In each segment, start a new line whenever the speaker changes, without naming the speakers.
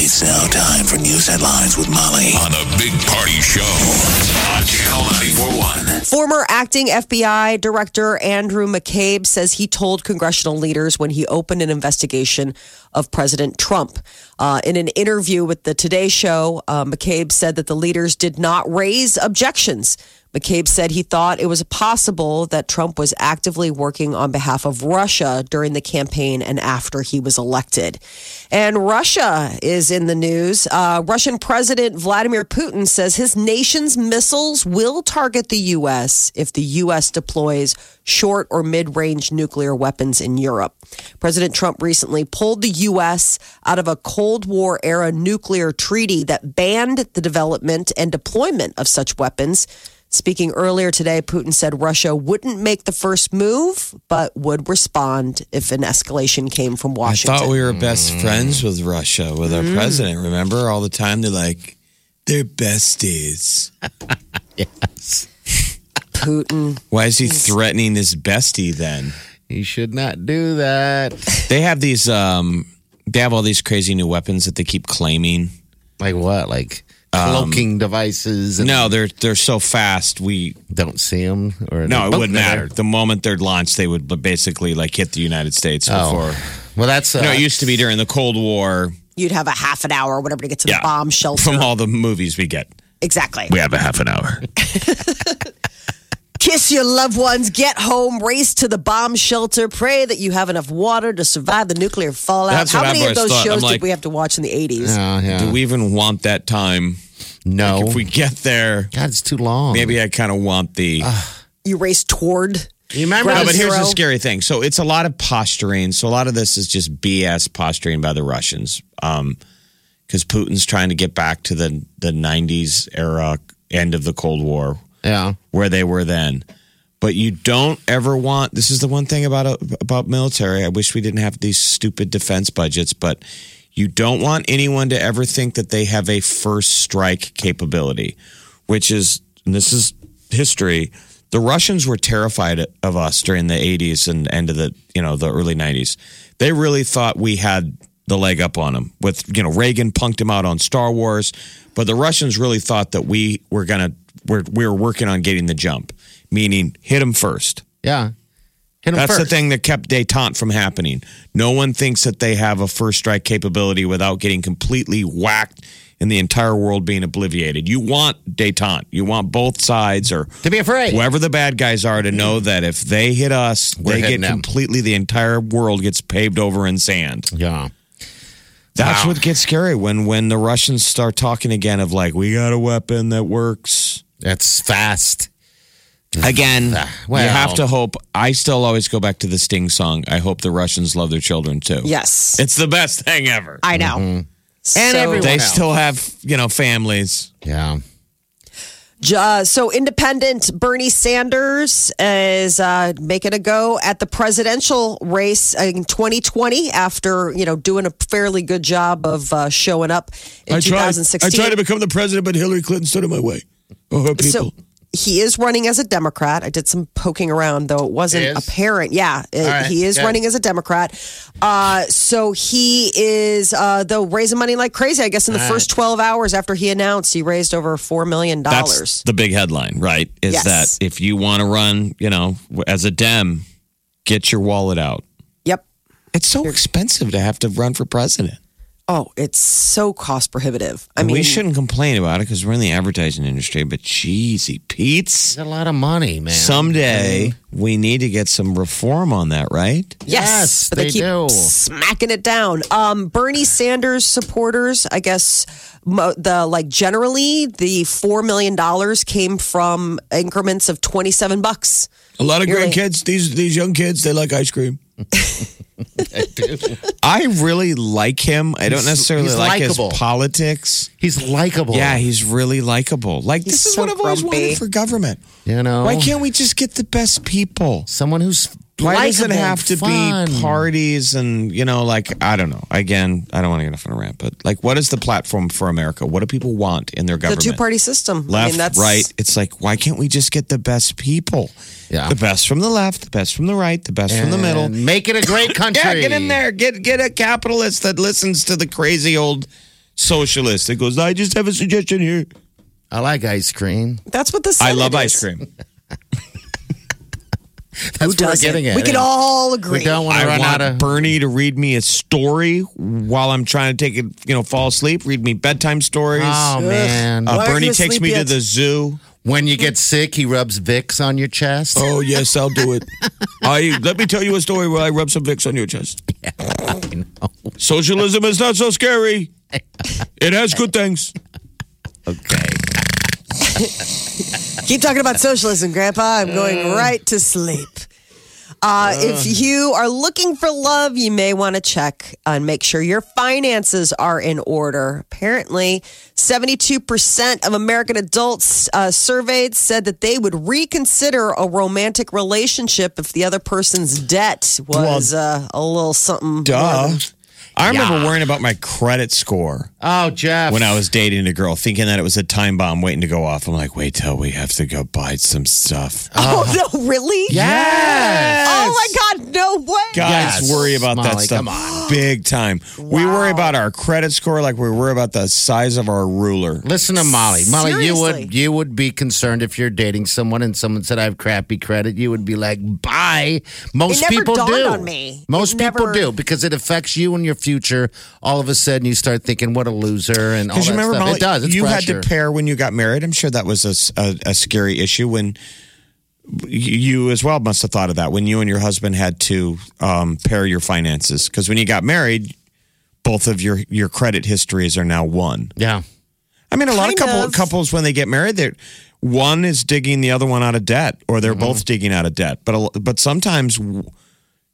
It's now time for news headlines with Molly on a big party show on Channel 941.
Former acting FBI Director Andrew McCabe says he told congressional leaders when he opened an investigation of President Trump. Uh, in an interview with the Today Show, uh, McCabe said that the leaders did not raise objections. McCabe said he thought it was possible that Trump was actively working on behalf of Russia during the campaign and after he was elected. And Russia is in the news. Uh, Russian President Vladimir Putin says his nation's missiles will target the U.S. if the U.S. deploys short or mid range nuclear weapons in Europe. President Trump recently pulled the U.S. out of a Cold War era nuclear treaty that banned the development and deployment of such weapons. Speaking earlier today, Putin said Russia wouldn't make the first move, but would respond if an escalation came from Washington.
I thought we were best friends with Russia, with our president. Remember all the time they're like, they're besties.
Putin.
Why is he threatening his bestie then?
He should not do that.
They have these, um, they have all these crazy new weapons that they keep claiming.
Like what? Like cloaking devices? And
No, they're they're so fast. We
don't see them. Or
no, it
Oh,
wouldn't
they're
matter. The moment they're launched, they would basically like hit the United States
Oh.
before.
Well, that's uh,
You know, it used to be during the Cold War.
You'd have a half an hour or whatever to get to the
Yeah.
bomb shelter.
From all the movies we get,
exactly.
we have a half an hour.
Kiss your loved ones, get home, race to the bomb shelter, pray that you have enough water to survive the nuclear fallout.
That's
How
what
many
I've
of those
thought.
shows
I'm
did we have to watch in the 80s?
Yeah, yeah.
Do we even want that time?
no.
If we get there,
God, it's too long.
maybe I kind of want the.
You race toward.
You remember?
No, but here's the scary thing. So it's a lot of posturing. So a lot of this is just BS posturing by the Russians, um, because Putin's trying to get back to the the '90s era, end of the Cold War,
yeah.
where they were then. But you don't ever want. This is the one thing about uh, about military. I wish we didn't have these stupid defense budgets, but you don't want anyone to ever think that they have a first strike capability, which is and this is history. The Russians were terrified of us during the 80s and end of the you know the early 90s. They really thought we had the leg up on them. With you know Reagan punked him out on Star Wars, but the Russians really thought that we were gonna we're we were working on getting the jump, meaning hit them first.
Yeah. Hit
That's the thing that kept detente from happening. No one thinks that they have a first strike capability without getting completely whacked and the entire world being obliviated. You want detente. You want both sides or
To be afraid.
whoever the bad guys are to know that if they hit us,
We're
they get
them.
completely the entire world gets paved over in sand.
Yeah.
That's
Wow.
what gets scary when when the Russians start talking again of like we got a weapon that works.
That's fast.
Again,
well-
you have to hope. I still always go back to the Sting song. I hope the Russians love their children too.
Yes.
It's the best thing ever.
I know.
And
So-
everyone-
They
else.
still have, you know, families.
Yeah.
Uh, so, independent Bernie Sanders is uh, making a go at the presidential race in 2020 after you know doing a fairly good job of uh, showing up in 2016.
i tried to become the president, but Hillary Clinton stood in my way. Oh, her
So he is running as a Democrat. I did some poking around, though it wasn't
He is?
apparent. Yeah, uh,
right,
he is
good.
running as a Democrat. Uh, so he is, uh, though, raising money like crazy. I guess in the first 12 hours after he announced, he raised over $4 million.
That's the big headline, right? Is
Yes.
that if you want to run, you know, as a Dem, get your wallet out.
Yep.
It's so expensive to have to run for president.
Oh, it's so cost prohibitive. I mean,
we shouldn't complain about it because we're in the advertising industry, but cheesy Pete's.
It's a lot of money, man.
Someday we need to get some reform on that, right?
Yes,
Yes,
but they,
they
keep
do.
smacking it down. Um, Bernie Sanders supporters, I guess, mo- the like generally the four million dollars came from increments of twenty seven bucks.
A lot of
You're
great
right.
kids. These these young kids, they like ice cream.
I do.
I really like him. I don't
He's-
necessarily
he's
like
likable.
his politics.
He's likable.
Yeah, he's really likable. Like this is
so
what I've always
grumpy.
wanted for government.
You know,
Why can't we just get the best people?
someone who's
Why does it have to
fun.
be parties and you know, like I don't know. Again, I don't want to get off on a rant, but like, what is the platform for America? What do people want in their government?
The two party system.
left,
I mean, that's
right. It's like, why can't we just get the best people?
Yeah.
the best from the left, the best from the right, the best from the middle.
Make it a great country.
Yeah, get in there. Get get a capitalist that listens to the crazy old socialist that goes, I just have a suggestion here.
I like ice cream.
that's what the
I love
is.
ice cream.
That's
Who
what we're
doesn't?
getting at.
We can all agree.
We don't want
I
run
want
out of.
Bernie to read me a story while I'm trying to take it, you know, fall asleep. Read me bedtime stories.
Oh man!
Uh,
Why aren't
Bernie
you
takes
asleep
me
yet?
to the zoo.
when you get sick, he rubs Vicks on your chest.
Oh yes, I'll do it. I let me tell you a story where I rub some Vicks on your chest. Socialism is not so scary. It has good things.
Okay.
Keep talking about socialism, Grandpa. I'm going right to sleep. Uh, if you are looking for love, you may want to check and make sure your finances are in order. Apparently, 72% of American adults uh, surveyed said that they would reconsider a romantic relationship if the other person's debt was uh, a little something.
Duh. I remember worrying about my credit score
Oh, Jeff.
when I was dating a girl, thinking that it was a time bomb waiting to go off. I'm like, wait till we have to go buy some stuff.
Oh, no, uh-huh. really?
Yes.
Oh, my God, no way.
Guys
Yes,
worry about that stuff
come on.
big time. We worry about our credit score like we worry about the size of our ruler.
Listen to Molly. Molly, you would you would be concerned if you're dating someone and someone said I have crappy credit. You would be like, bye. Most
never
people do.
on me.
Most
It
people
never-
do because it affects you and your future. All of a sudden, you start thinking, "What a loser!" and all that
remember,
stuff.
Molly,
it does. It's
you
pressure.
had to pair when you got married. I'm sure that was a scary issue when you you as well must have thought of that when you and your husband had to um, pair your finances. Because when you got married, both of your your credit histories are now one.
Yeah.
I mean, a lot of couple
of.
couples when they get married, they're one is digging the other one out of debt, or they're both digging out of debt. But but sometimes,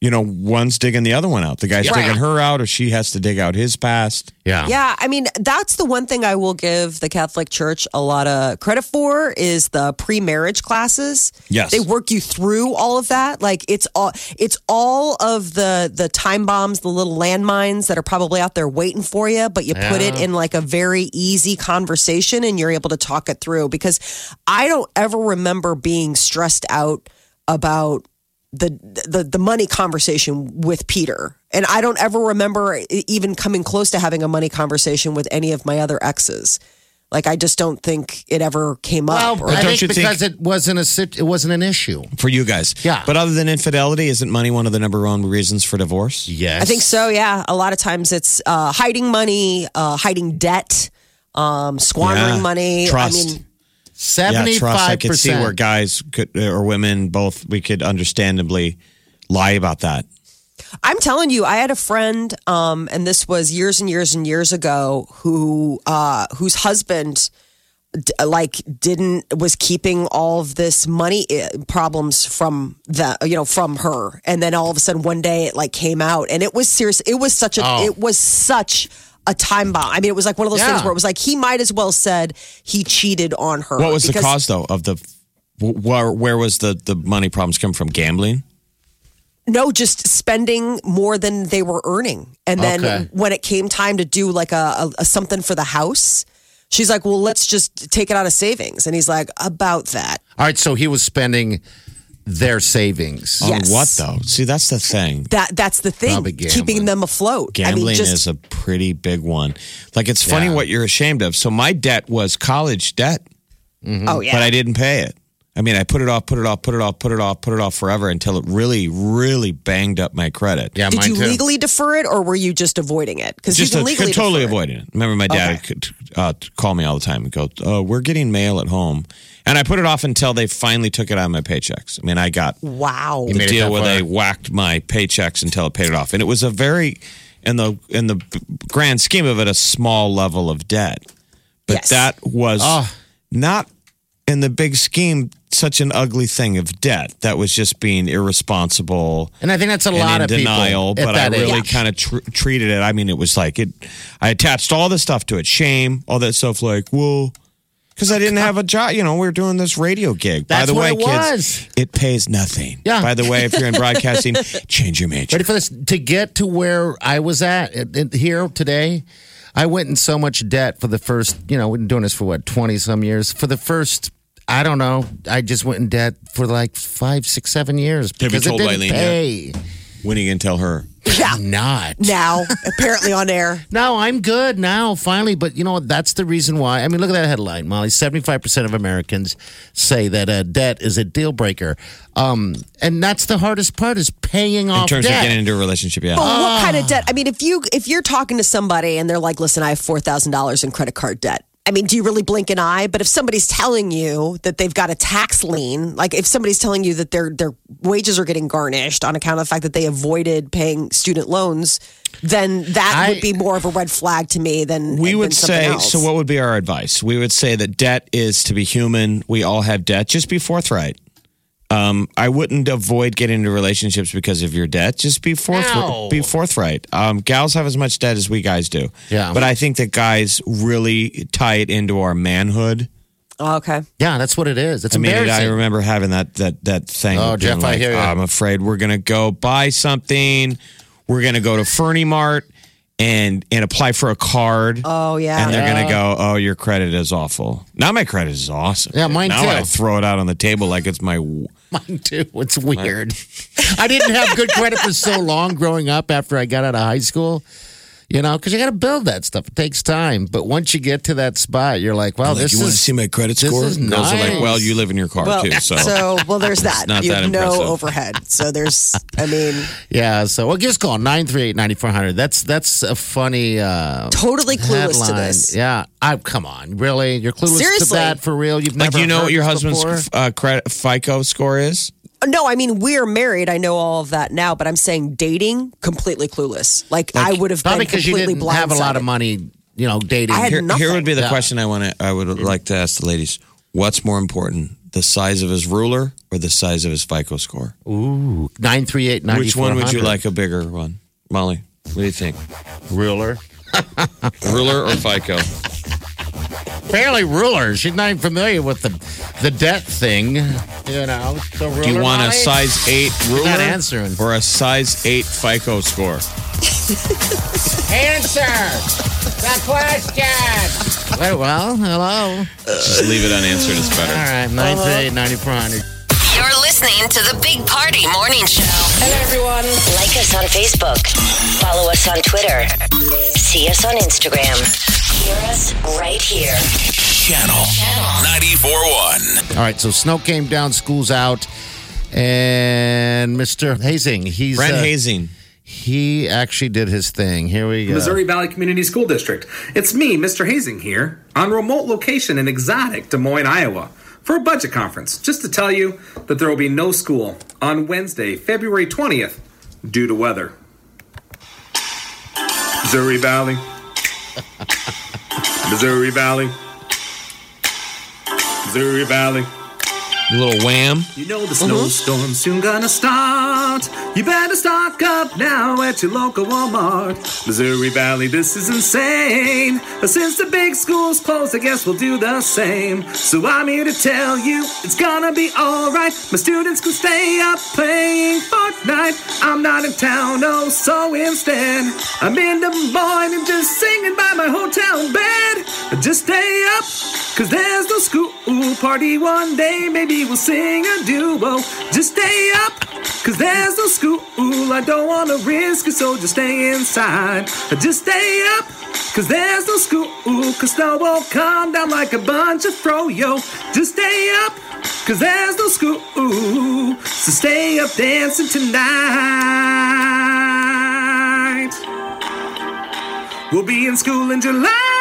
you know, one's digging the other one out. The guy's
Right.
digging her out, or she has to dig out his past.
Yeah.
Yeah, I mean, that's the one thing I will give the Catholic Church a lot of credit for is the pre-marriage classes.
Yes.
They work you through all of that. Like it's all it's all of the the time bombs, the little landmines that are probably out there waiting for you, but you put it in like a very easy conversation and you're able to talk it through because I don't ever remember being stressed out about the the the money conversation with Peter. And I don't ever remember even coming close to having a money conversation with any of my other exes. Like I just don't think it ever came up.
Well,
or-
I
don't
think
you think-
because it wasn't a sit- it wasn't an issue.
for you guys.
Yeah.
But other than infidelity, isn't money one of the number one reasons for divorce?
Yes,
I think so. Yeah, a lot of times it's uh, hiding money, uh, hiding debt, um, squandering
Yeah.
money.
Trust.
I mean,
Seventy
yeah, trust. I could see where guys could, or women both, we could understandably lie about that.
I'm telling you, I had a friend, um, and this was years and years and years ago, who uh, whose husband d- like didn't was keeping all of this money uh, problems from the you know from her, and then all of a sudden one day it like came out, and it was serious. It was such a
Oh.
it was such a time bomb. I mean, it was like one of those
Yeah.
things where it was like he might as well said he cheated on her.
What was the
because-
though, of the, where, where was the, the money problems come from? Gambling?
No, just spending more than they were earning. And then
Okay.
when it came time to do like a, a, a something for the house, she's like, "Well, let's just take it out of savings." And he's like, "About that."
All right, so he was spending their savings.
Yes.
On what, though? See, that's the thing.
That that's the thing,
Probably gambling.
keeping them afloat.
Gambling
I mean, just
is a pretty big one. Like, it's funny
Yeah.
what you're ashamed of. So, my debt was college debt.
oh yeah,
but I didn't pay it. I mean, I put it off, put it off, put it off, put it off, put it off forever until it really, really banged up my credit.
Yeah,
Did
mine
you
too.
legally defer it, or were you just avoiding it? Because you
Just
can
a,
legally
totally
defer it.
avoiding it. Remember, my dad
Okay.
could uh, call me all the time and go, oh, "We're getting mail at home," and I put it off until they finally took it out of my paychecks. I mean, I got
Wow.
the deal where they whacked my paychecks until it paid it off, and it was a very, in the in the grand scheme of it, a small level of debt, but
Yes.
that was
Oh.
not in the big scheme such an ugly thing of debt. That was just being irresponsible.
And I think that's a lot
in
of
denial,
people.
but I really
age.
kind of tr- treated it. I mean, it was like it. I attached all the stuff to it, shame, all that stuff. Like, well, because I didn't have a job. You know, we are doing this radio gig. By
That's
the way,
it
kids,
was.
it pays nothing.
Yeah.
By the way, if you're in broadcasting, change your major.
Ready for this? To get to where I was at, at- at here today, I went in so much debt for the first, you know, we've been doing this for what, 20 some years. For the first, I don't know, I just went in debt for like five, six, seven years
you
because
told
it didn't
Eileen yet?
pay.
When are you gonna tell her?
Yeah.
Not.
Now, apparently on air.
No, I'm good now, finally. But you know what? That's the reason why. I mean, look at that headline, Molly. 75% of Americans say that uh, debt is a deal breaker. Um, and that's the hardest part is paying off In
terms
debt.
of getting into a relationship, yeah.
But
Ah.
what kind of debt? I mean, if you if you're talking to somebody and they're like, "Listen, I have four thousand dollars in credit card debt." I mean, do you really blink an eye? But if somebody's telling you that they've got a tax lien, like if somebody's telling you that their their wages are getting garnished on account of the fact that they avoided paying student loans, then that
I-
would be more of a red flag to me than
we
than
would say
else.
so what would be our advice we would say that debt is to be human we all have debt just be forthright um, I wouldn't avoid getting into relationships because of your debt. Just be forthright.
No.
Be forthright. Um, gals have as much debt as we guys do.
Yeah.
But I think that guys really tie it into our manhood.
Oh, okay.
yeah, that's what it is. It's
I mean. I remember having that that that thing.
Oh,
of being
Jeff, I
like,
hear ya.
I'm afraid we're gonna go buy something. We're gonna go to Fernie Mart and and apply for a card.
Oh yeah.
And they're gonna go, oh, your credit is awful. Now my credit is awesome.
Yeah, mine too.
now
too.
I throw it out on the table like it's my.
Mine too. It's weird. I didn't have good credit for so long growing up after I got out of high school. You know, because you got to build that stuff. It takes time. But once you get to that spot, you're like, wow,
Like,
this
you want to see my credit
this
score?
is
Girls are like, well, you live in your car
well,
too, so.
well, there's that.
not
you
that
have no overhead. So there's, I mean,
Yeah, so well, give us a call nine three eight ninety four hundred. That's that's a funny uh,
totally clueless to this.
Yeah, I come on, really? You're clueless to
Seriously.
that for real? You've
like,
never
you know
heard
what your husband's uh, credit FICO score is?
No, I mean we're married. I know all of that now, but I'm saying dating completely clueless. Like, I would have been
probably because you
completely
didn't have a lot of money, you know, dating.
I had
Here,
nothing.
here would be the
Yeah.
question I want to. I would mm-hmm. like to ask the ladies: What's more important, the size of his ruler or the size of his FICO score?
Ooh, nine three eight ninety.
Which one would you like a bigger one, Molly? What do you think,
Ruler.
ruler or FICO?
Apparently, ruler. She's not even familiar with the the debt thing. You know, the ruler.
Do you want a size eight ruler
not answering.
or a size eight FICO score?
Answer the question. Wait, well, hello.
Just leave it unanswered. It's
All
better.
right, nine three eight ninety four hundred.
You're listening to the Big Party Morning Show.
Hello, everyone. Like us on Facebook. Follow us on Twitter. See us on Instagram. Hear us right here.
Channel Channel. 94.1.
All right, so snow came down, school's out, and Mr. Hoesing, he's
Brent
uh,
Hoesing.
He actually did his thing. Here we go.
Missouri Valley Community School District. It's me, Mr. Hoesing here, on remote location in exotic Des Moines, Iowa, for a budget conference. Just to tell you that there will be no school on Wednesday, February 20th, due to weather. Missouri Valley. Missouri Valley. Missouri Valley.
A little wham.
You know the uh-huh. snowstorm's soon gonna start. You better stock up now at your local Walmart. Missouri Valley, this is insane. But since the big schools closed, I guess we'll do the same. So I'm here to tell you it's gonna be alright. My students can stay up playing Fortnite. I'm not in town, oh, so instead, I'm in the morning just singing by my hotel bed. Just stay up, cause there's no school party one day. Maybe we'll sing a duo. Just stay up, cause there's no school. I don't wanna risk it, so just stay inside. Just stay up, cause there's no school. Cause snow won't come down like a bunch of froyo. Just stay up, cause there's no school. So stay up dancing tonight. We'll be in school in July.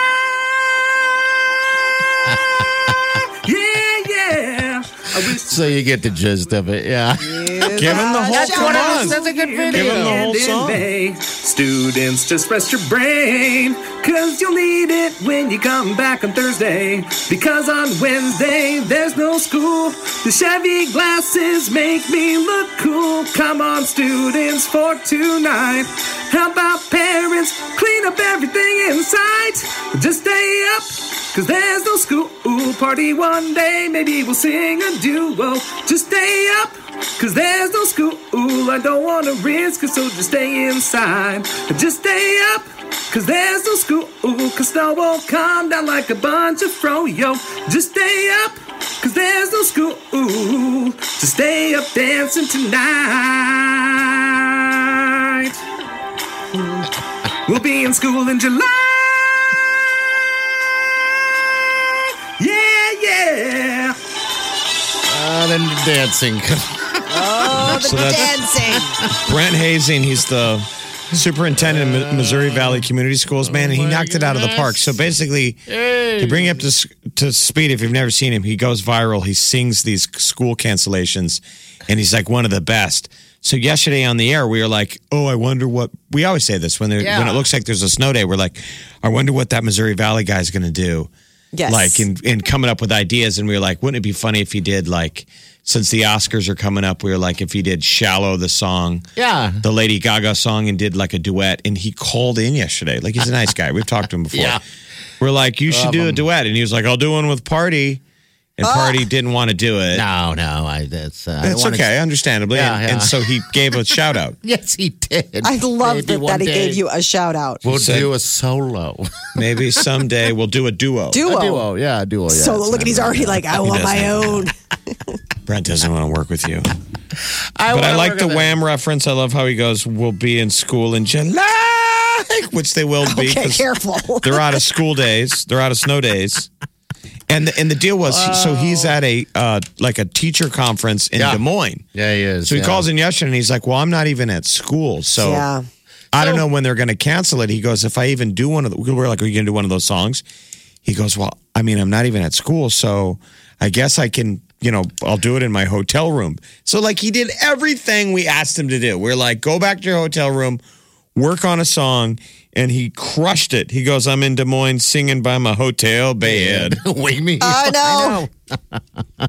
So you get the gist of it, yeah.
Give him the whole
That's what I
song.
was- That's a good
Give him the whole song.
May. Students, just rest your brain, cause you'll need it when you come back on Thursday. Because on Wednesday, there's no school. The Chevy glasses make me look cool. Come on, students, for tonight. How about parents? Clean up everything inside. Just stay up, cause there's no school. Party one day, maybe we'll sing a duo. Just stay up. Cause there's no school, I don't wanna risk it, so just stay inside. Just stay up, cause there's no school, cause snow won't come down like a bunch of froyo. Just stay up, cause there's no school, just stay up dancing tonight. We'll be in school in July.
Then the dancing.
Oh, the
So that's-
dancing.
Brent Hoesing, he's the superintendent of Missouri Valley Community Schools, man, and he oh knocked it out of the park. So basically, to bring you up to, to speed, if you've never seen him, he goes viral. He sings these school cancellations, and he's like one of the best. So yesterday on the air, we were like, "Oh, I wonder what." We always say this when there, when it looks like there's a snow day. We're like, "I wonder what that Missouri Valley guy's going to do."
Yes.
like in, in coming up with ideas and we were like wouldn't it be funny if he did like since the oscars are coming up we were like if he did shallow the song
Yeah.
the lady gaga song and did like a duet and he called in yesterday like he's a nice guy we've talked to him before
Yeah.
we're like you should do a duet and he was like i'll do one with party and party didn't want to do it
no, no, I, that's, uh, I
that's
wanna-
okay understandably
Yeah,
and,
yeah.
and so he gave a shout out
Yes, he did.
I love
Maybe
that,
one
he
day
gave you a shout out.
We'll
said-
do a solo.
maybe someday we'll do a duo
Duo.
A duo, yeah, a duo. Yeah,
So look at he's already like, I want my own.
brent doesn't want to work with you
I
But I like the
on that.
Wham reference. I love how he goes, "We'll be in school in July," which they will be.
Okay,
'cause
careful.
They're out of school days. They're out of snow days. And the, and the deal was, so he's at a uh, like a teacher conference in
Yeah.
Des Moines.
Yeah, he is.
So he
yeah.
calls in yesterday and he's like, "Well, I'm not even at school, so
Yeah.
I don't know when they're going to cancel it." He goes, "If I even do one of the, we're like, are you going to do one of those songs?" He goes, "Well, I mean, I'm not even at school, so I guess I can." You know, I'll do it in my hotel room. So, like, he did everything we asked him to do. We're like, go back to your hotel room, work on a song, and he crushed it. He goes, I'm in Des Moines singing by my hotel bed.
Wake me.
I know.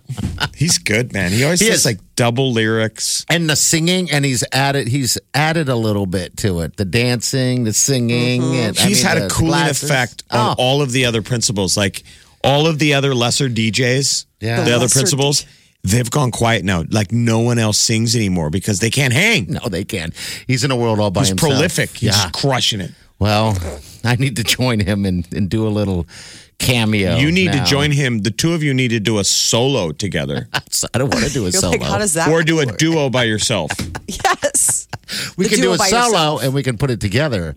He's good, man. He always
He
says
is.
like double lyrics.
and the singing, and he's added he's added a little bit to it. The dancing, the singing. Mm-hmm. And, I
He's
mean,
had
the
a cooling
glasses.
effect on
Oh,
all of the other principals. Like all of the other lesser DJs,
Yeah.
the,
The
other
lesser
principals, they've gone quiet now. Like no one else sings anymore because they can't hang.
no, they can. He's in a world all by himself.
He's
himself.
prolific. He's
yeah.
crushing it.
Well, I need to join him and, and do a little cameo.
you need
now.
to join him. The two of you need to do a solo together
I don't want to do a solo.
like, how does that
or do a duo by yourself.
Yes.
we
the
can do a solo
yourself.
and we can put it together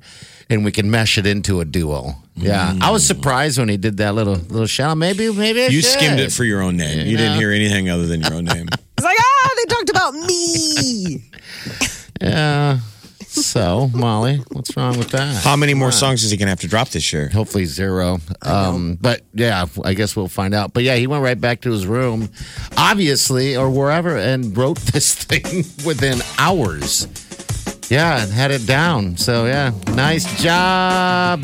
and we can mesh it into a duo. Yeah, I was surprised when he did that little little shout. Maybe, maybe I
You
should.
skimmed it for your own name. You didn't hear anything other than your own name.
It's like, ah, they talked about me.
Yeah. So, Molly, what's wrong with that?
How many more songs is he going to have to drop this year?
Hopefully zero. Um, but yeah, I guess we'll find out. But yeah, he went right back to his room, obviously, or wherever, and wrote this thing within hours. Yeah, and had it down. So yeah, nice job.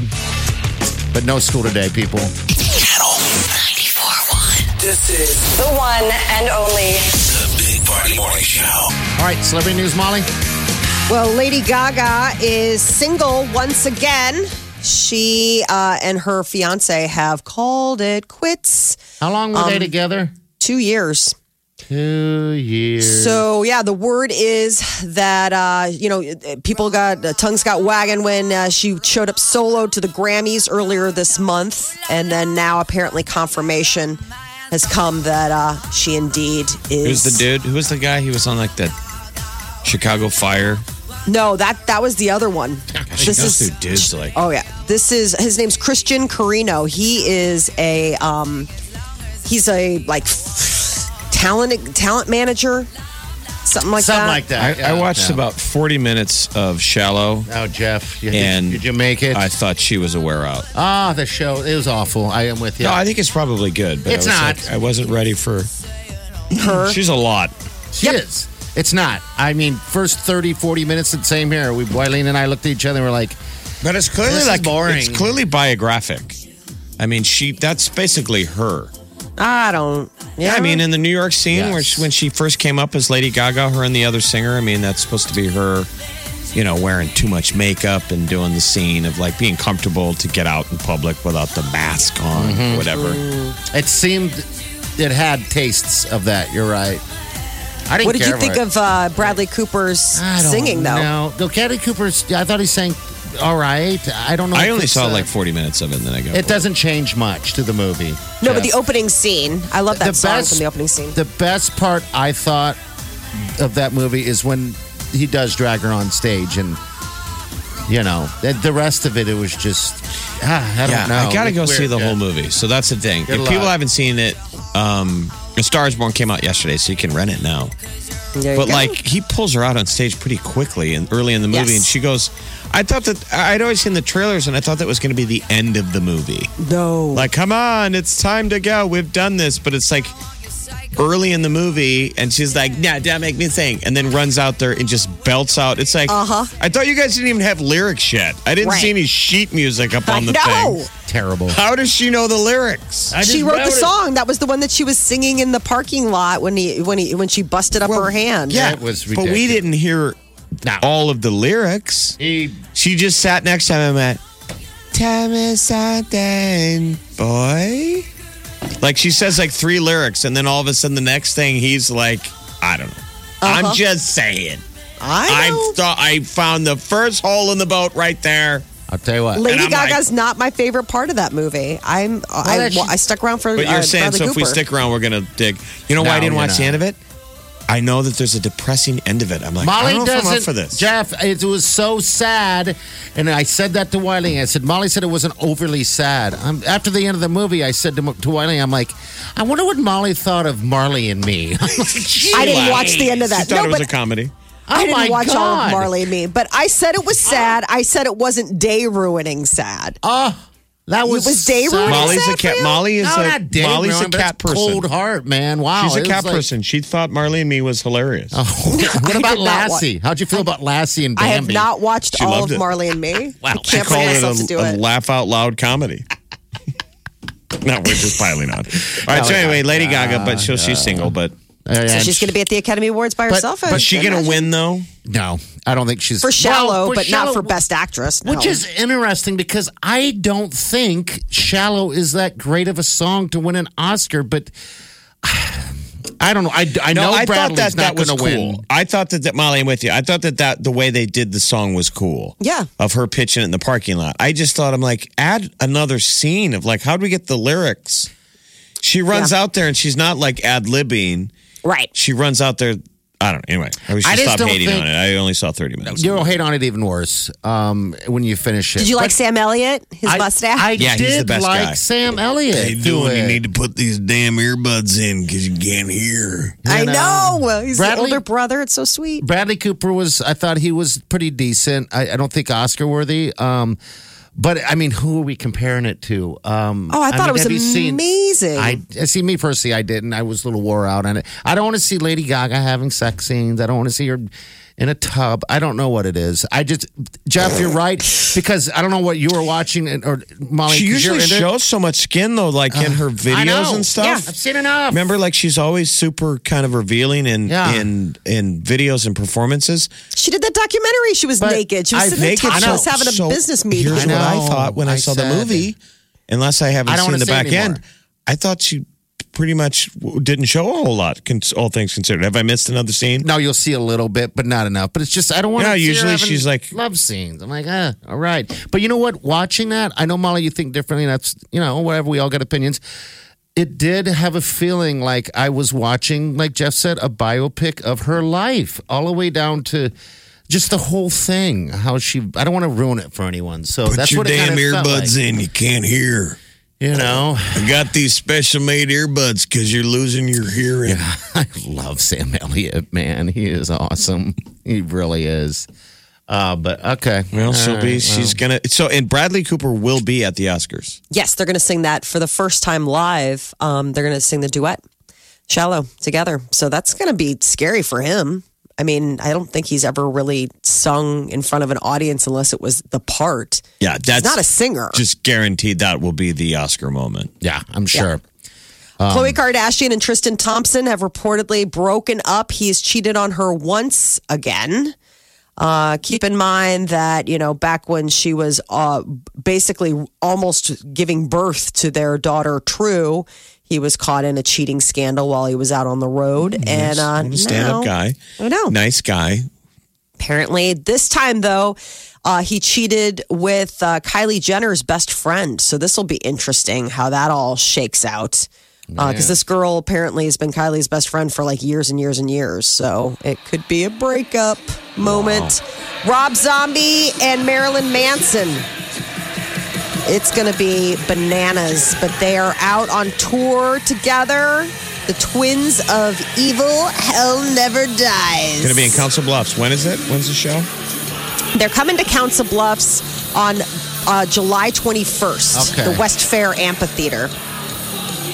But no school today, people.
Channel
94.1.
This is
The one and only.
the Big Party Morning Show.
All right, celebrity news, Molly.
Well, Lady Gaga is single once again. She uh, and her fiance have called it quits.
How long were they together?
Two years.
Two years.
So yeah, the word is that uh, you know people got uh, tongues got wagging when uh, she showed up solo to the Grammys earlier this month, and then now apparently confirmation has come that uh, she indeed is.
Who's the dude? Who was the guy? He was on like the Chicago Fire.
No, that that was the other one.
She goes through dudes like.
Oh yeah, this is his name's Christian Carino. He is a um, he's a like talent talent manager, something like that.
Something
that.
like that.
I, I watched
yeah.
about 40 minutes of Shallow,
Oh, Jeff, you,
and
did you make it?
I thought she was a wear out.
Ah, the show it was awful. I am with you.
No, I think it's probably good, but
It's
I was
not.
like, I wasn't ready for.
Her.
She's a lot.
she
Yep.
is. It's not. I mean, first 30, 40 minutes, the same here. We, Wileen and I looked at each other and we're like,
But it's clearly
This is
like
boring.
It's clearly biographic. I mean, she that's basically her.
I don't.
Yeah, I mean, in the New York scene where
Yes.
she, when she first came up as Lady Gaga, her and the other singer. I mean, that's supposed to be her. You know, wearing too much makeup and doing the scene of like being comfortable to get out in public without the mask on,
Mm-hmm.
whatever.
it seemed it had tastes of that. You're right. I didn't
what did
care
you think
it.
of uh, Bradley Cooper's
I don't
singing, though?
know. No, Caddy Cooper's, I thought he sang all right. I don't know.
I only saw
uh,
like 40 minutes of it, and then I go.
It doesn't change much to the movie.
No, but the opening scene. I love that
The
song
best-
from the opening scene.
The best part I thought of that movie is when he does drag her on stage, and you know the, the rest of it. It was just ah, I don't
Yeah,
know.
I gotta go
It's
see the
Yeah.
whole movie. So that's the thing.
Good
if people haven't seen it, um, A Star is Born came out yesterday, so you can rent it now.
There
But
go.
like he pulls her out on stage pretty quickly and early in the movie,
Yes.
and she goes. I thought that I'd always seen the trailers, and I thought that was going to be the end of the movie.
no.
Like, come on, it's time to go. We've done this, but it's like early in the movie, and she's like, "Yeah, don't make me sing," and then runs out there and just belts out. It's like,
Uh-huh.
I thought you guys didn't even have lyrics yet. I didn't
Right.
see any sheet music up on the
know.
thing.
Terrible.
How does she know the lyrics?
She wrote the song. That was the one that she was singing in the parking lot when he when he when she busted up her hand.
yeah. It was
but we didn't hear
No.
all of the lyrics.
He
She just sat next to him and went, Tell me something, boy. Like she says like three lyrics, and then all of a sudden the next thing he's like, I don't know. I'm just saying.
I.
I thought I found the first hole in the boat right there.
I'll tell you what.
Lady
I'm like-
Gaga's not my favorite part of that movie. I'm I,
that's-
I stuck around for.
But you're
uh,
saying
Bradley
so if we stick around, we're gonna dig. You know why I didn't
you're
watch the end of it? I know that there's a depressing end of it. I'm like, I
Molly
don't know if
doesn't.
I'm up for this.
Jeff, it was so sad, and I said that to Wiley. I said Molly said it wasn't overly sad. Um, after the end of the movie, I said to, to Wiley, "I'm like, I wonder what Molly thought of Marley and Me." I'm like,
I didn't watch the end of that.
She thought
no,
it was
but
a comedy.
I
Oh
didn't
my
watch all of Marley and Me. But I said it was sad. I said it wasn't day ruining sad.
Oh, that was
was day
sad.
ruining
Molly's a cat. Molly is
No,
a
not day
Molly's a
ruin, but
cat person.
Cold heart, man. Wow,
She's a cat
like-
person. She thought Marley and me was hilarious.
Oh.
what
about
did not wa-
Lassie? How'd you feel about Lassie and
I have not watched
She
all of
it.
Marley and Me.
Wow.
I can't
Call it
myself to do
a, a
it.
laugh out loud comedy. no, we're just piling on. All right. So anyway, Lady Gaga, but uh, she'll, she's uh, single. But
Uh,
So she's going to be at the Academy Awards by herself.
but
I-
is she gonna win though?
No, I don't think she's
for Shallow,
Well, for
but not for Best Actress.
Which is interesting because I don't think Shallow is that great of a song to win an Oscar, but I don't know. I, I
No,
know
I
Bradley's
thought that
not
that was cool.
win.
I thought that, that Molly, I'm with you. I thought that, that the way they did the song was cool.
Yeah.
Of her pitching it in the parking lot. I just thought, I'm like, add another scene of like, how do we get the lyrics? She runs
Yeah.
out there and she's not like ad libbing.
Right.
She runs out there. I don't know. Anyway, I should
I just
stop
don't
hating
think-
on it. I only saw 30 minutes.
You'll hate on it even worse um, when you finish it.
Did you like Sam Elliott? His
I,
mustache?
I
Yeah,
did
he's the best
like
guy.
Sam Elliott. to it.
to put these damn earbuds in because you can't hear.
I
know.
know. Well, He's
Bradley-
the older brother. It's so sweet.
Bradley Cooper was. I thought he was pretty decent. I, I don't think Oscar worthy. Um, but I mean, who are we comparing it to? Um,
Oh, I thought
mean,
it was
seen-
amazing.
I I see me personally. I didn't. I was a little wore out on it. I don't want to see Lady Gaga having sex scenes. I don't want to see her in a tub. I don't know what it is. I just Jeff, you're right because I don't know what you were watching and- or Molly.
She
'cause you're
usually
it.
shows so much skin though, like in uh, her videos and stuff.
Yeah, I've seen enough.
Remember, like she's always super kind of revealing in
Yeah.
in in videos and performances.
She did that documentary. She was
But
naked. She was
I-
sitting there
naked,
topless,
I know.
having a
So
business meeting.
Here's
I
what I
know.
thought when I,
I
saw the
said-
movie. Unless I haven't
I don't
seen
wanna
the
say
back
anymore.
end, I thought she pretty much didn't show a whole lot. All things considered, have I missed another scene?
No, you'll see a little bit, but not enough. But it's just I don't want to.
usually she's like-
love scenes. I'm like, ah, all right. But you know what? Watching that, I know Molly, you think differently. That's you know whatever. We all got opinions. It did have a feeling like I was watching, like Jeff said, a biopic of her life, all the way down to just the whole thing. How she, I don't want to ruin it for anyone. So that's what it kind of felt like.
in. You can't hear.
You know,
I got these special made earbuds because you're losing your hearing.
Yeah, I love Sam Elliott, man. He is awesome. He really is. Uh, but okay.
Well, she'll
All
be.
right,
She's gonna. So, and Bradley Cooper will be at the Oscars.
Yes, they're going to sing that for the first time live. Um, they're going to sing the duet, "Shallow," together. So that's going to be scary for him. I mean, I don't think he's ever really sung in front of an audience unless it was the part.
Yeah, that's
He's not a singer.
Just guaranteed that will be the Oscar moment.
Yeah, I'm sure.
Khloe Kardashian and Tristan Thompson have reportedly broken up. He's cheated on her once again. Uh, keep in mind that, you know, back when she was uh, basically almost giving birth to their daughter, True, he was caught in a cheating scandal while he was out on the road. and uh,
a stand-up guy.
I know.
Nice guy.
Apparently, this time though, uh, he cheated with uh, Kylie Jenner's best friend. So this will be interesting how that all shakes out. Because this girl apparently has been Kylie's best friend for like years and years and years. So it could be a breakup moment. Rob Zombie and Marilyn Manson. It's going to be bananas, but they are out on tour together. The twins of evil, hell never dies.
Going to be in Council Bluffs. When is it? When's the show?
They're coming to Council Bluffs on uh, July 21st,
Okay.
the Westfair Amphitheater.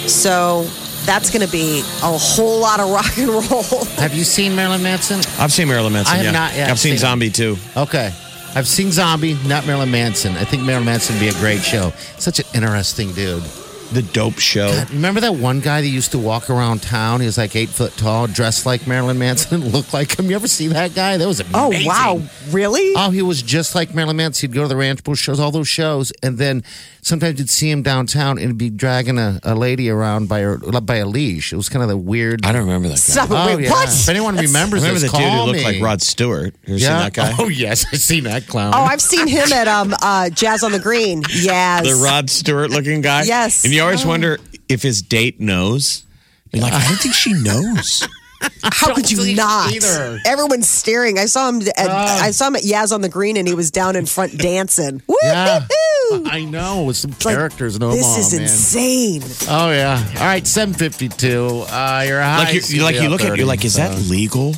So that's going to be a whole lot of rock and roll.
Have you seen Marilyn Manson?
I've seen Marilyn Manson.
I have
yeah.
not yet
I've seen,
seen it.
Zombie too.
Okay. I've seen Zombie, not Marilyn Manson. I think Marilyn Manson would be a great show. Such an interesting dude.
The Dope Show.
Remember that one guy that used to walk around town? He was like eight foot tall, dressed like Marilyn Manson, looked like him. You ever see that guy? That was amazing.
Oh, wow. Really?
Oh, he was just like Marilyn Manson. He'd go to the Ranch Bowl shows, all those shows, and then sometimes you'd see him downtown and he'd be dragging a, a lady around by her by a leash. It was kind of the weird.
I don't remember that guy.
Stop it.
Oh,
Wait,
yeah.
what?
If anyone remembers
Remember
this,
the dude who looked
me.
like Rod Stewart? You ever seen that guy?
Oh yes, I've seen that clown.
Oh, I've seen him at um, uh, Jazz on the Green. Yes.
The Rod Stewart looking guy?
Yes.
And you always wonder if his date knows. You're like, I don't think she knows.
How could you not?
either.
Everyone's staring. I saw him. At, I saw him at Jazz on the Green, and he was down in front dancing.
Yeah.
Woo-hoo!
I know with some
like,
characters in
This
Omaha,
is
man.
insane.
Oh yeah. All right, seven fifty two. Uh, you're high.
Like you, you like you look at you're like, is that legal?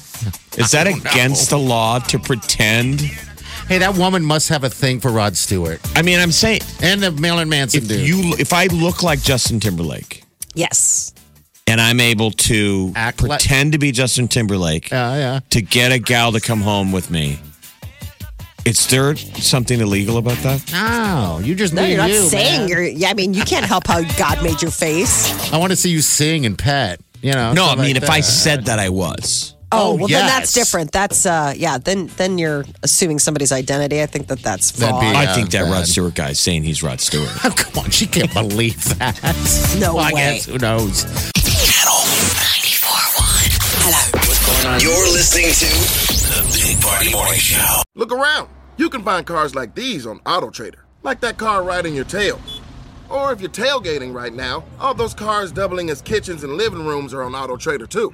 Is that against the law to pretend?
Hey, that woman must have a thing for Rod Stewart
I mean, I'm saying
and the Marilyn Manson
if
dude.
you if I look like Justin Timberlake
Yes.
and I'm able to
Act like-
pretend to be Justin Timberlake
yeah, yeah.
to get a gal to come home with me, is there something illegal about that?
No, you just
No,
be
you're not
you,
saying
man.
you're. Yeah, I mean, you can't help how God made your face.
I want to see you sing and pet. You know.
No, I
stuff
mean
like
if I
that.
said that I was.
Oh,
Oh,
well, then that's different. That's uh, yeah. Then then you're assuming somebody's identity. I think that that's
That'd
fraud.
be-
I think that
bad.
Rod Stewart guy is saying he's Rod Stewart.
Oh, come on, she can't believe that.
No
Well, I
way.
guess who knows?
Channel 94.1. You're listening to the Big Party Morning Show.
Look around. You can find cars like these on AutoTrader, like that car riding your tail. Or if you're tailgating right now, all those cars doubling as kitchens and living rooms are on AutoTrader too.